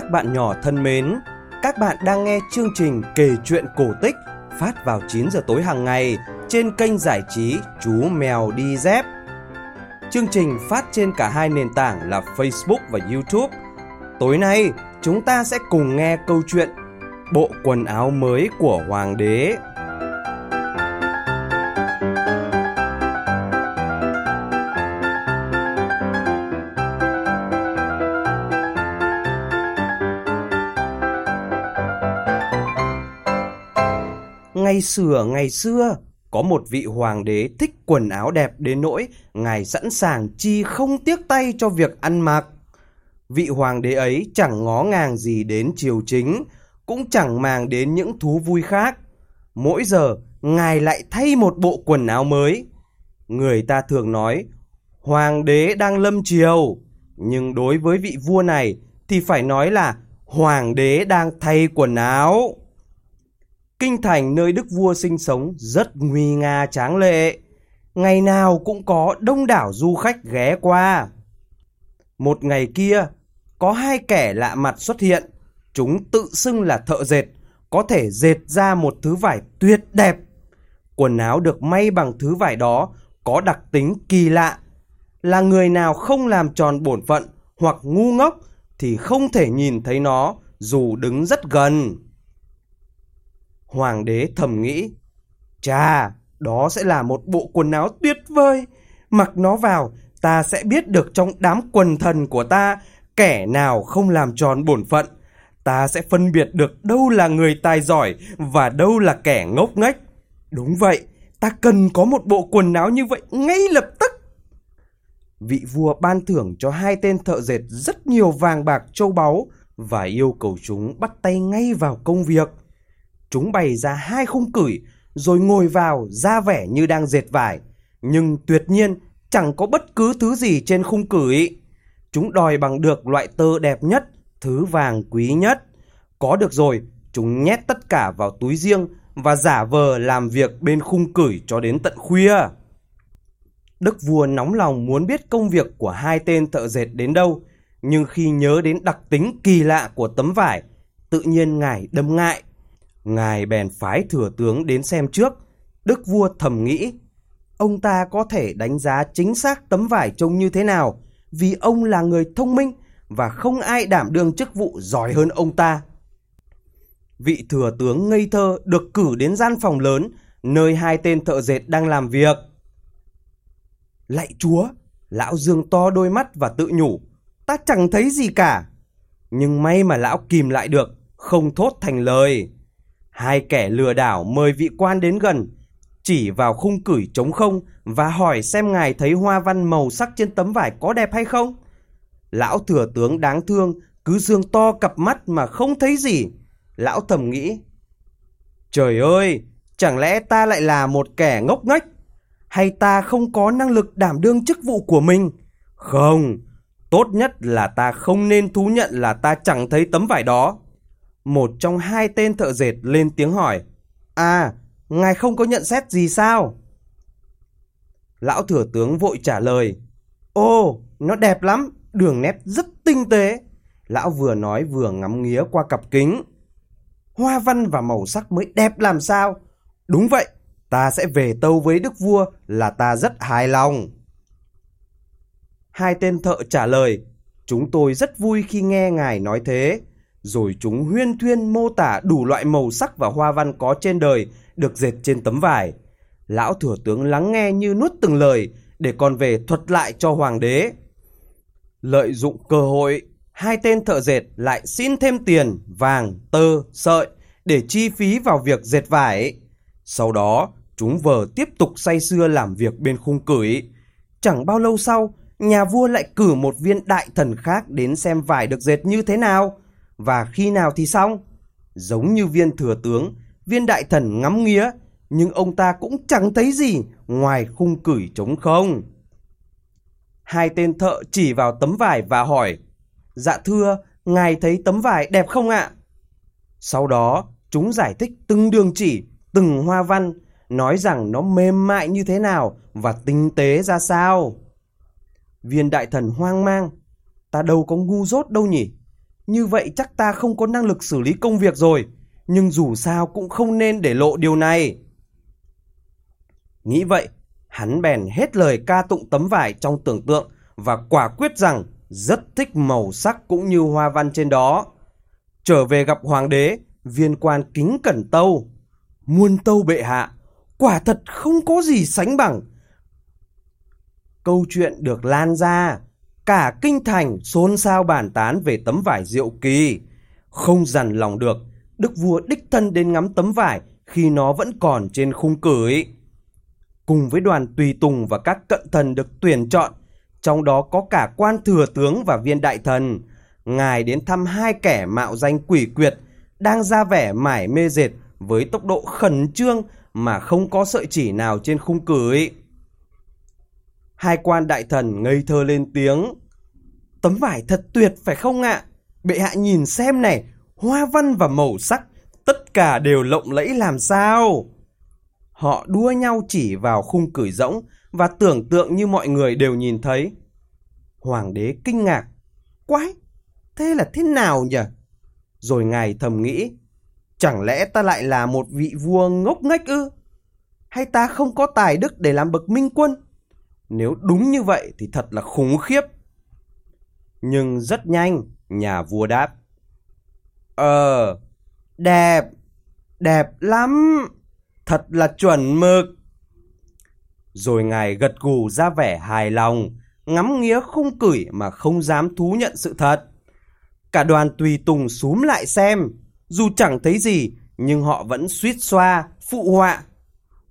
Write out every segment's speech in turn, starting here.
Các bạn nhỏ thân mến, các bạn đang nghe chương trình kể chuyện cổ tích phát vào 9 giờ tối hàng ngày trên kênh giải trí Chú Mèo Đi Dép. Chương trình phát trên cả hai nền tảng là Facebook và YouTube. Tối nay, chúng ta sẽ cùng nghe câu chuyện Bộ quần áo mới của Hoàng đế. Sửa ngày xưa, có một vị hoàng đế thích quần áo đẹp đến nỗi ngài sẵn sàng chi không tiếc tay cho việc ăn mặc. Vị hoàng đế ấy chẳng ngó ngàng gì đến triều chính, cũng chẳng màng đến những thú vui khác. Mỗi giờ, ngài lại thay một bộ quần áo mới. Người ta thường nói, hoàng đế đang lâm triều, nhưng đối với vị vua này thì phải nói là hoàng đế đang thay quần áo. Kinh thành nơi đức vua sinh sống rất nguy nga tráng lệ. Ngày nào cũng có đông đảo du khách ghé qua. Một ngày kia, có hai kẻ lạ mặt xuất hiện. Chúng tự xưng là thợ dệt, có thể dệt ra một thứ vải tuyệt đẹp. Quần áo được may bằng thứ vải đó có đặc tính kỳ lạ. Là người nào không làm tròn bổn phận hoặc ngu ngốc thì không thể nhìn thấy nó dù đứng rất gần. Hoàng đế thầm nghĩ, chà, đó sẽ là một bộ quần áo tuyệt vời. Mặc nó vào, ta sẽ biết được trong đám quần thần của ta, kẻ nào không làm tròn bổn phận. Ta sẽ phân biệt được đâu là người tài giỏi và đâu là kẻ ngốc nghếch. Đúng vậy, ta cần có một bộ quần áo như vậy ngay lập tức. Vị vua ban thưởng cho hai tên thợ dệt rất nhiều vàng bạc châu báu và yêu cầu chúng bắt tay ngay vào công việc. Chúng bày ra hai khung cửi rồi ngồi vào ra vẻ như đang dệt vải. Nhưng tuyệt nhiên chẳng có bất cứ thứ gì trên khung cửi. Chúng đòi bằng được loại tơ đẹp nhất, thứ vàng quý nhất. Có được rồi, chúng nhét tất cả vào túi riêng và giả vờ làm việc bên khung cửi cho đến tận khuya. Đức vua nóng lòng muốn biết công việc của hai tên thợ dệt đến đâu, nhưng khi nhớ đến đặc tính kỳ lạ của tấm vải, tự nhiên ngài đâm ngại. Ngài bèn phái thừa tướng đến xem trước. Đức vua thầm nghĩ, ông ta có thể đánh giá chính xác tấm vải trông như thế nào, vì ông là người thông minh và không ai đảm đương chức vụ giỏi hơn ông ta. Vị thừa tướng ngây thơ được cử đến gian phòng lớn, nơi hai tên thợ dệt đang làm việc. Lạy chúa, lão dương to đôi mắt và tự nhủ, ta chẳng thấy gì cả. Nhưng may mà lão kìm lại được, không thốt thành lời. Hai kẻ lừa đảo mời vị quan đến gần, chỉ vào khung cửi trống không và hỏi xem ngài thấy hoa văn màu sắc trên tấm vải có đẹp hay không. Lão thừa tướng đáng thương cứ dương to cặp mắt mà không thấy gì. Lão thầm nghĩ, trời ơi, chẳng lẽ ta lại là một kẻ ngốc nghếch? Hay ta không có năng lực đảm đương chức vụ của mình? Không, tốt nhất là ta không nên thú nhận là ta chẳng thấy tấm vải đó. Một trong hai tên thợ dệt lên tiếng hỏi. À, ngài không có nhận xét gì sao? Lão thừa tướng vội trả lời. "Ô, nó đẹp lắm, đường nét rất tinh tế. Lão vừa nói vừa ngắm nghía qua cặp kính. Hoa văn và màu sắc mới đẹp làm sao? Đúng vậy, ta sẽ về tâu với đức vua là ta rất hài lòng. Hai tên thợ trả lời, chúng tôi rất vui khi nghe ngài nói thế. Rồi chúng huyên thuyên mô tả đủ loại màu sắc và hoa văn có trên đời được dệt trên tấm vải. Lão thừa tướng lắng nghe như nuốt từng lời để còn về thuật lại cho hoàng đế. Lợi dụng cơ hội, hai tên thợ dệt lại xin thêm tiền, vàng, tơ, sợi để chi phí vào việc dệt vải. Sau đó, chúng vờ tiếp tục say sưa làm việc bên khung cửi. Chẳng bao lâu sau, nhà vua lại cử một viên đại thần khác đến xem vải được dệt như thế nào và khi nào thì xong? Giống như viên thừa tướng, viên đại thần ngắm nghía, nhưng ông ta cũng chẳng thấy gì ngoài khung cửi trống không. Hai tên thợ chỉ vào tấm vải và hỏi, Dạ thưa, ngài thấy tấm vải đẹp không ạ? Sau đó, chúng giải thích từng đường chỉ, từng hoa văn, nói rằng nó mềm mại như thế nào và tinh tế ra sao. Viên đại thần hoang mang, ta đâu có ngu dốt đâu nhỉ? Như vậy chắc ta không có năng lực xử lý công việc rồi. Nhưng dù sao cũng không nên để lộ điều này. Nghĩ vậy, hắn bèn hết lời ca tụng tấm vải trong tưởng tượng và quả quyết rằng rất thích màu sắc cũng như hoa văn trên đó. Trở về gặp hoàng đế, viên quan kính cẩn tâu. Muôn tâu bệ hạ, quả thật không có gì sánh bằng. Câu chuyện được lan ra, cả kinh thành xôn xao bàn tán về tấm vải diệu kỳ. Không dằn lòng được, đức vua đích thân đến ngắm tấm vải khi nó vẫn còn trên khung cửi. Cùng với đoàn tùy tùng và các cận thần được tuyển chọn, trong đó có cả quan thừa tướng và viên đại thần, ngài đến thăm hai kẻ mạo danh quỷ quyệt đang ra vẻ mải mê dệt với tốc độ khẩn trương mà không có sợi chỉ nào trên khung cửi. Hai quan đại thần ngây thơ lên tiếng. Tấm vải thật tuyệt phải không ạ? Bệ hạ nhìn xem này, hoa văn và màu sắc, tất cả đều lộng lẫy làm sao? Họ đua nhau chỉ vào khung cửi rỗng và tưởng tượng như mọi người đều nhìn thấy. Hoàng đế kinh ngạc. Quái, thế là thế nào nhỉ? Rồi ngài thầm nghĩ, chẳng lẽ ta lại là một vị vua ngốc nghếch ư? Hay ta không có tài đức để làm bậc minh quân? Nếu đúng như vậy thì thật là khủng khiếp. Nhưng rất nhanh, nhà vua đáp. Ờ, đẹp, đẹp lắm, thật là chuẩn mực. Rồi ngài gật gù ra vẻ hài lòng, ngắm nghía không cửi mà không dám thú nhận sự thật. Cả đoàn tùy tùng xúm lại xem, dù chẳng thấy gì, nhưng họ vẫn suýt xoa, phụ họa.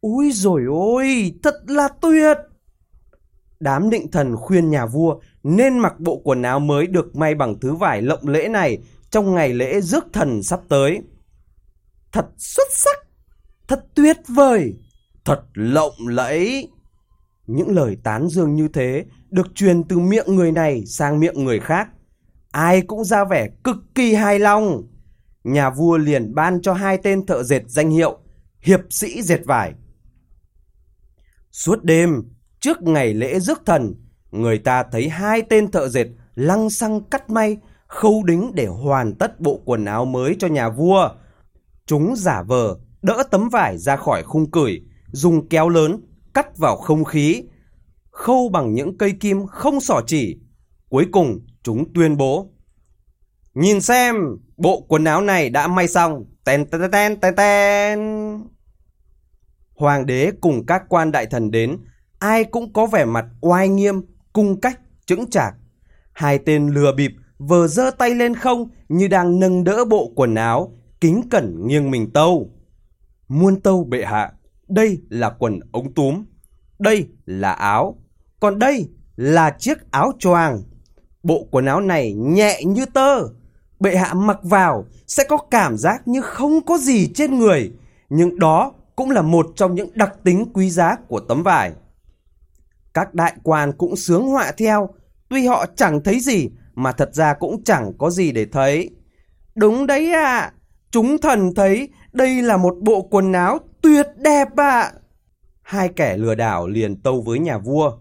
Úi rồi ôi, thật là tuyệt! Đám định thần khuyên nhà vua nên mặc bộ quần áo mới được may bằng thứ vải lộng lễ này trong ngày lễ rước thần sắp tới. Thật xuất sắc, thật tuyệt vời, thật lộng lẫy. Những lời tán dương như thế được truyền từ miệng người này sang miệng người khác. Ai cũng ra vẻ cực kỳ hài lòng. Nhà vua liền ban cho hai tên thợ dệt danh hiệu Hiệp sĩ dệt vải. Suốt đêm, trước ngày lễ rước thần, người ta thấy hai tên thợ dệt lăng xăng cắt may, khâu đính để hoàn tất bộ quần áo mới cho nhà vua. Chúng giả vờ đỡ tấm vải ra khỏi khung cửi, dùng kéo lớn cắt vào không khí, khâu bằng những cây kim không sỏ chỉ. Cuối cùng, chúng tuyên bố. Nhìn xem, bộ quần áo này đã may xong. Ten ten ten ten ten. Hoàng đế cùng các quan đại thần đến, ai cũng có vẻ mặt oai nghiêm, cung cách, chững chạc. Hai tên lừa bịp vừa giơ tay lên không như đang nâng đỡ bộ quần áo, kính cẩn nghiêng mình tâu. Muôn tâu bệ hạ, đây là quần ống túm, đây là áo, còn đây là chiếc áo choàng. Bộ quần áo này nhẹ như tơ, bệ hạ mặc vào sẽ có cảm giác như không có gì trên người, nhưng đó cũng là một trong những đặc tính quý giá của tấm vải. Các đại quan cũng sướng họa theo, tuy họ chẳng thấy gì mà thật ra cũng chẳng có gì để thấy. Đúng đấy ạ, à, chúng thần thấy đây là một bộ quần áo tuyệt đẹp ạ. À. Hai kẻ lừa đảo liền tâu với nhà vua.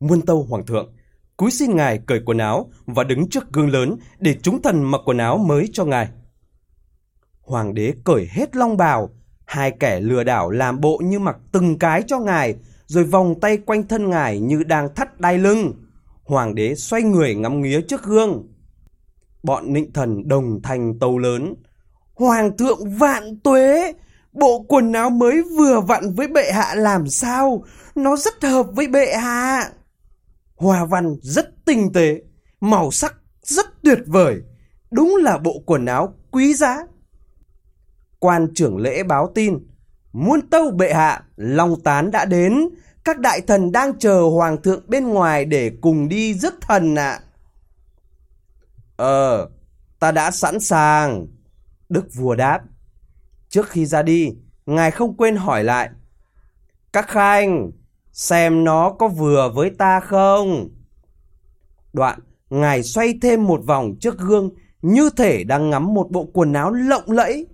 Muôn tâu hoàng thượng, cúi xin ngài cởi quần áo và đứng trước gương lớn để chúng thần mặc quần áo mới cho ngài. Hoàng đế cởi hết long bào, hai kẻ lừa đảo làm bộ như mặc từng cái cho ngài, rồi vòng tay quanh thân ngài như đang thắt đai lưng. Hoàng đế xoay người ngắm nghía trước gương. Bọn nịnh thần đồng thành tâu lớn. Hoàng thượng vạn tuế! Bộ quần áo mới vừa vặn với bệ hạ làm sao? Nó rất hợp với bệ hạ. Hoa văn rất tinh tế, màu sắc rất tuyệt vời. Đúng là bộ quần áo quý giá. Quan trưởng lễ báo tin, muôn tâu bệ hạ, long tán đã đến. Các đại thần đang chờ hoàng thượng bên ngoài để cùng đi rước thần ạ. Ờ, ta đã sẵn sàng. Đức vua đáp. Trước khi ra đi, ngài không quên hỏi lại. Các khanh, xem nó có vừa với ta không? Đoạn, ngài xoay thêm một vòng trước gương như thể đang ngắm một bộ quần áo lộng lẫy.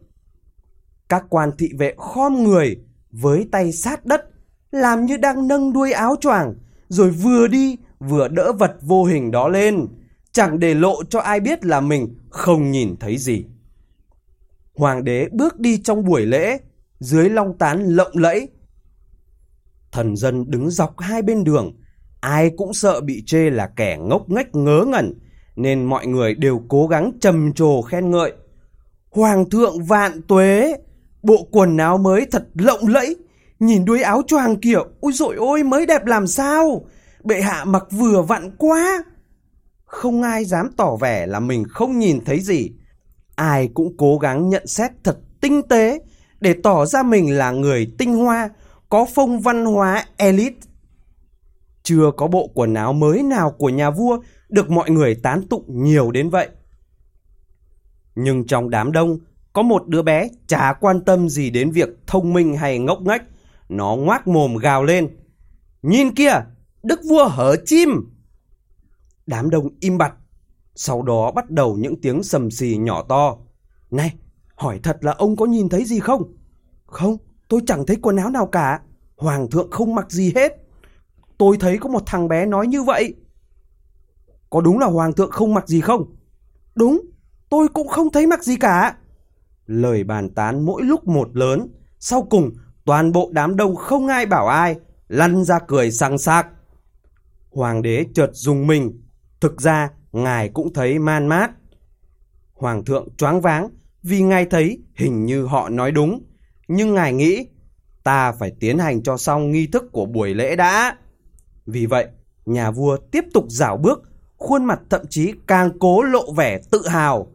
Các quan thị vệ khom người với tay sát đất làm như đang nâng đuôi áo choàng rồi vừa đi vừa đỡ vật vô hình đó lên chẳng để lộ cho ai biết là mình không nhìn thấy gì. Hoàng đế bước đi trong buổi lễ, dưới long tán lộng lẫy. Thần dân đứng dọc hai bên đường, ai cũng sợ bị chê là kẻ ngốc nghếch ngớ ngẩn, nên mọi người đều cố gắng trầm trồ khen ngợi. Hoàng thượng vạn tuế, bộ quần áo mới thật lộng lẫy, nhìn đuôi áo choàng kiểu, ôi dội ôi mới đẹp làm sao, bệ hạ mặc vừa vặn quá. Không ai dám tỏ vẻ là mình không nhìn thấy gì, ai cũng cố gắng nhận xét thật tinh tế để tỏ ra mình là người tinh hoa, có phong văn hóa elite. Chưa có bộ quần áo mới nào của nhà vua được mọi người tán tụng nhiều đến vậy. Nhưng trong đám đông, có một đứa bé chả quan tâm gì đến việc thông minh hay ngốc nghếch. Nó ngoác mồm gào lên. Nhìn kia, đức vua hở chim. Đám đông im bặt. Sau đó bắt đầu những tiếng sầm xì nhỏ to. Này, hỏi thật là ông có nhìn thấy gì không? Không, tôi chẳng thấy quần áo nào cả. Hoàng thượng không mặc gì hết. Tôi thấy có một thằng bé nói như vậy. Có đúng là hoàng thượng không mặc gì không? Đúng, tôi cũng không thấy mặc gì cả. Lời bàn tán mỗi lúc một lớn, sau cùng toàn bộ đám đông không ai bảo ai, lăn ra cười sang sạc. Hoàng đế chợt dùng mình, thực ra ngài cũng thấy man mát. Hoàng thượng choáng váng vì ngài thấy hình như họ nói đúng, nhưng ngài nghĩ ta phải tiến hành cho xong nghi thức của buổi lễ đã. Vì vậy, nhà vua tiếp tục dạo bước, khuôn mặt thậm chí càng cố lộ vẻ tự hào.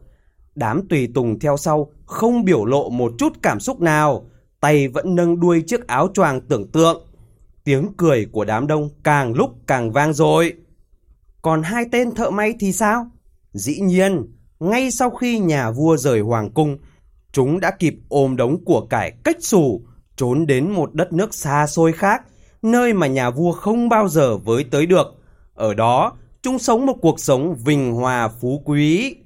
Đám tùy tùng theo sau không biểu lộ một chút cảm xúc nào, tay vẫn nâng đuôi chiếc áo choàng tưởng tượng. Tiếng cười của đám đông càng lúc càng vang dội. Còn hai tên thợ may thì sao? Dĩ nhiên, ngay sau khi nhà vua rời hoàng cung, chúng đã kịp ôm đống của cải cách xù, trốn đến một đất nước xa xôi khác, nơi mà nhà vua không bao giờ với tới được. Ở đó, chúng sống một cuộc sống vinh hòa phú quý.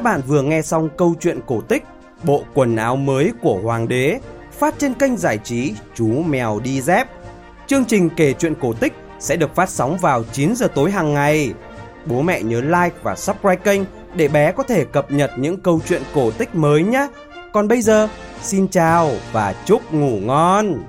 Các bạn vừa nghe xong câu chuyện cổ tích Bộ quần áo mới của Hoàng đế phát trên kênh giải trí Chú Mèo Đi Dép. Chương trình kể chuyện cổ tích sẽ được phát sóng vào 9 giờ tối hàng ngày. Bố mẹ nhớ like và subscribe kênh để bé có thể cập nhật những câu chuyện cổ tích mới nhé. Còn bây giờ, xin chào và chúc ngủ ngon.